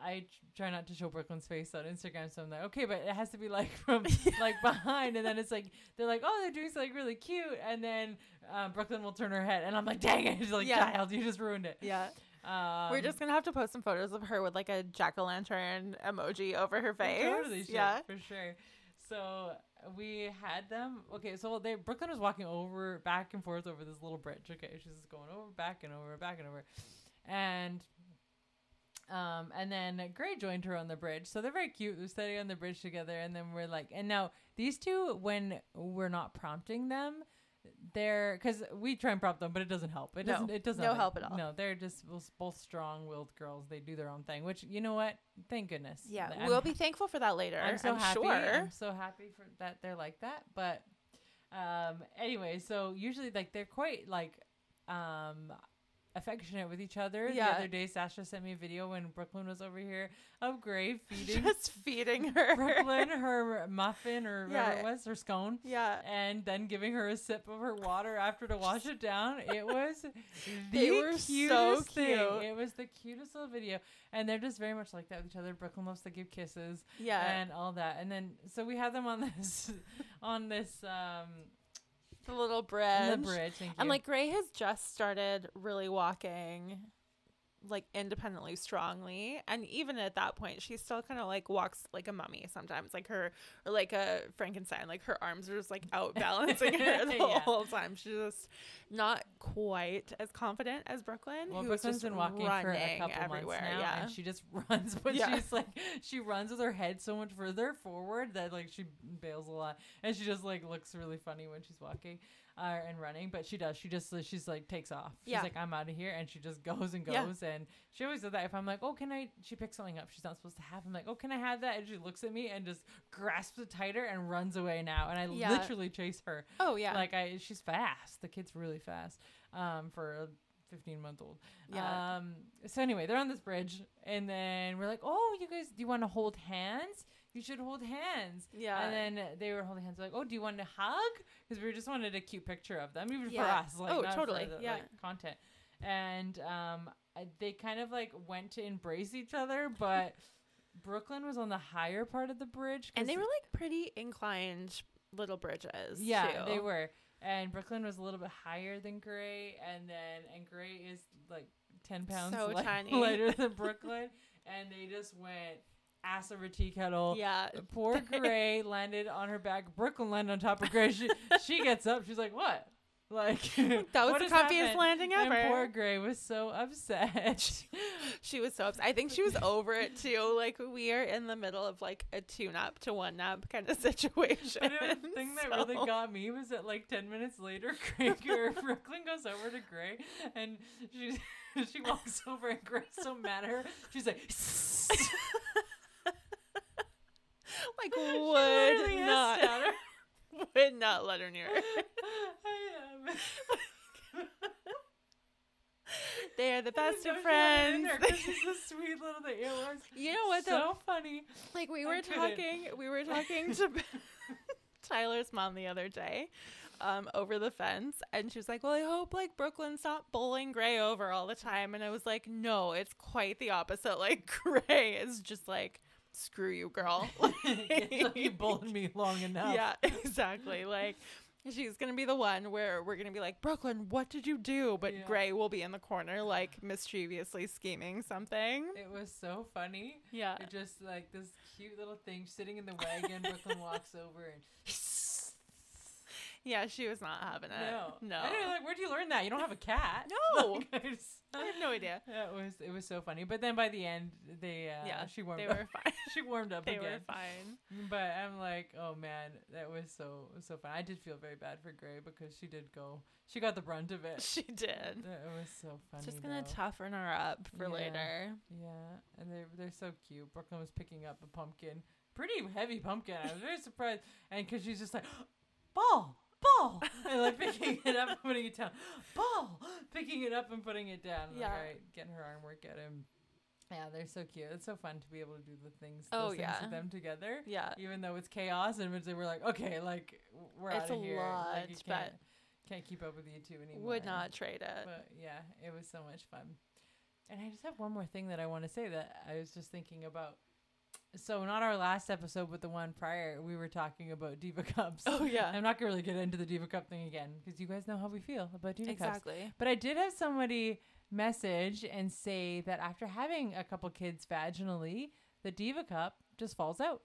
I try not to show Brooklyn's face on Instagram, so I'm like, okay, but it has to be like from like behind, and then it's like they're like, oh, they're doing something really cute, and then um, Brooklyn will turn her head, and I'm like, dang it, She's like, Yeah. child, you just ruined it. yeah. Um, We're just gonna have to post some photos of her with like a jack o' lantern emoji over her face. Totally should, yeah. for sure. So we had them. Okay, so they Brooklyn was walking over back and forth over this little bridge. Okay, she's just going over, back and over, back and over, and um, and then Gray joined her on the bridge. So they're very cute. They're standing on the bridge together, and then we're like, and now these two, when we're not prompting them, they're because we try and prop them, but it doesn't help. It No. doesn't. It doesn't. No help at all. No, they're just both- both strong-willed girls. They do their own thing, which you know what? Thank goodness. Yeah, I'm we'll be thankful for that later. I'm so happy. Sure. I'm so happy for that they're like that. But um anyway, so usually like they're quite like um affectionate with each other. Yeah. The other day Sasha sent me a video when Brooklyn was over here of Gray feeding Just feeding her. Brooklyn her muffin or whatever Yeah. it was, her scone. Yeah. And then giving her a sip of her water after to wash it down. It was the They were so cutest thing. cute. It was the cutest little video. And they're just very much like that with each other. Brooklyn loves to give kisses Yeah. and all that. And then so we had them on this on this um the little bridge. the bridge. Thank you. And like Gray has just started really walking like independently strongly. And even at that point she still kind of like walks like a mummy sometimes. Like her or like a frankenstein. Like her arms are just like out balancing her the Yeah. whole time. She's just not quite as confident as brooklyn well, who's Brooklyn's been walking for a couple everywhere. months now, yeah. and she just runs. But Yeah. she's like, she runs with her head so much further forward that like she bails a lot, and she just like looks really funny when she's walking uh, and running. But she does. She just she's like takes off. She's Yeah. like, I'm out of here, and she just goes and Yeah. goes. And she always does that. If I'm like, oh, can I? She picks something up she's not supposed to have. I'm like, oh, can I have that? And she looks at me and just grasps it tighter and runs away now. And I Yeah. literally chase her. oh yeah Like I, she's fast. The kid's really fast. Um, for a 15 month old. Yeah. Um. So anyway, they're on this bridge, and then we're like, "Oh, you guys, do you want to hold hands? You should hold hands." yeah And then they were holding hands. Like, "Oh, do you want to hug?" Because we just wanted a cute picture of them, even for us. Like, Oh, not totally, For the, yeah. like, content. And um, they kind of like went to embrace each other, but Brooklyn was on the higher part of the bridge. And they were like pretty inclined little bridges. yeah, too. they were. And Brooklyn was a little bit higher than Gray, and then and Gray is like ten pounds So light- lighter than Brooklyn, and they just went ass over a tea kettle. Yeah. Poor Gray landed on her back. Brooklyn landed on top of Gray. She she gets up. She's like, "What? Like That was the comfiest landing ever. And poor Gray was so upset. She was so upset. I think she was over it too. Like we are in the middle of like a tune up to one up kind of situation. But it, the thing that So- really got me was that like ten minutes later, Gray or Brooklyn goes over to Gray and she she walks over and Gray's so mad at her. She's like, like would not would not let her near. her. I am. They are the best of friends. she's a sweet little was You know what though? so funny. Like we were talking, we were talking to Tyler's mom the other day, um, over the fence, and she was like, "Well, I hope like Brooklyn's not bowling Gray over all the time." And I was like, "No, it's quite the opposite. Like Gray is just like, screw you, girl. you bullied me long enough. yeah, exactly. Like." She's gonna be the one where we're gonna be like, Brooklyn, what did you do? But Yeah. Gray will be in the corner, like mischievously scheming something. It was so funny. Yeah. It just like this cute little thing sitting in the wagon. Brooklyn walks over and Yeah, she was not having it. no, No. I know, like, where'd you learn that? You don't have a cat. No. Like, I just- I have no idea. Yeah, it was it was so funny. But then by the end, they uh, yeah, she warmed they up. were fine. she warmed up they again. were fine. But I'm like, oh man, that was so so fun. I did feel very bad for Gray because she did go. She got the brunt of it. She did. It was so funny. Just gonna though. toughen her up for Yeah. later. Yeah, and they're they're so cute. Brooklyn was picking up a pumpkin, pretty heavy pumpkin. I was very surprised, and because she's just like, ball, ball, and like picking it up and putting it down, ball, picking it up and putting it down. Like, Yeah. all right, getting her arm work at him. Yeah, they're so cute. It's so fun to be able to do the things, Oh, those things yeah. with them together. Yeah. Even though it's chaos, and it's- we're like, okay, like we're It's out of a here. lot, like, you but- can't, can't keep up with you two anymore. Would not trade it. But yeah, it was so much fun. And I just have one more thing that I want to say that I was just thinking about. So not our last episode, but the one prior, we were talking about Diva Cups. Oh yeah. I'm not gonna really get into the Diva Cup thing again because you guys know how we feel about Diva Cups. exactly. But I did have somebody message and say that after having a couple kids vaginally, the Diva Cup just falls out.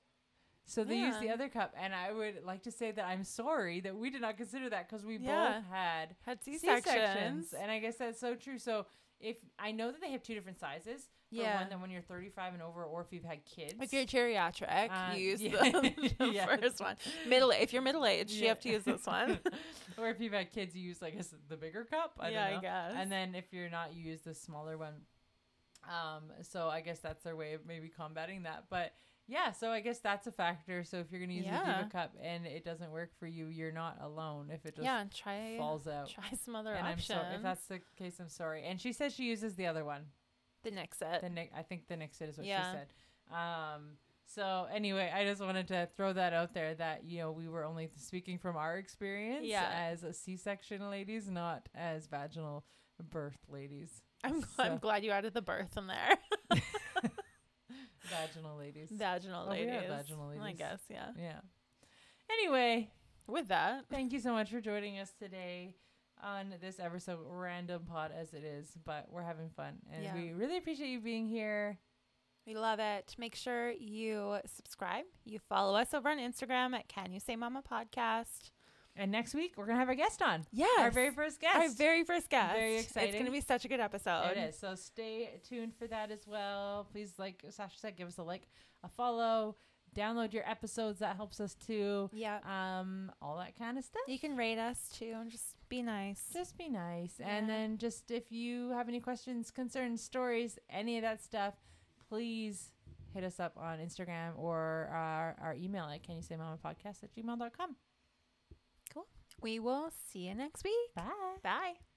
So they use the other cup, and I would like to say that I'm sorry that we did not consider that because we Yeah. both had Had C C-sections, and I guess that's so true. So if I know that they have two different sizes, Yeah. one that when you're 35 and over, or if you've had kids, If you're geriatric, Uh, use yeah. the, the Yeah. first one. Middle. If you're middle aged, you have to use this one. or if you've had kids, you use like I guess the bigger cup. I yeah, don't know. I guess. And then if you're not, you use the smaller one. Um, so I guess that's their way of maybe combating that. But yeah, so I guess that's a factor. So if you're gonna use the Yeah. Diva Cup and it doesn't work for you, you're not alone. If it just yeah, try falls out. try some other and I'm options. if that's the case. I'm sorry. And she says she uses the other one. The Nixit. The Nick, I think the Nixit is what Yeah. she said. Um, so anyway, I just wanted to throw that out there that you know we were only speaking from our experience Yeah. as a C-section ladies, not as vaginal birth ladies. I'm, so- I'm glad you added the birth in there. Vaginal ladies. vaginal Oh, ladies. vaginal I guess, yeah. yeah. Anyway, With that, thank you so much for joining us today on this ever so random pod as it is, but we're having fun and Yeah. we really appreciate you being here. we love it. Make sure you subscribe. You follow us over on Instagram at Can You Say Mama Podcast. And next week we're gonna have a guest on. Yeah, Our very first guest. Our very first guest. Very exciting. It's gonna be such a good episode. It is. So stay tuned for that as well. Please, like Sasha said, give us a like, a follow, download your episodes. That helps us too. Yeah. Um, all that kind of stuff. You can rate us too and just be nice. Just be nice. And then just if you have any questions, concerns, stories, any of that stuff, please hit us up on Instagram or our, our email at can you say mama podcast at gmail.com. Cool. We will see you next week. Bye. Bye.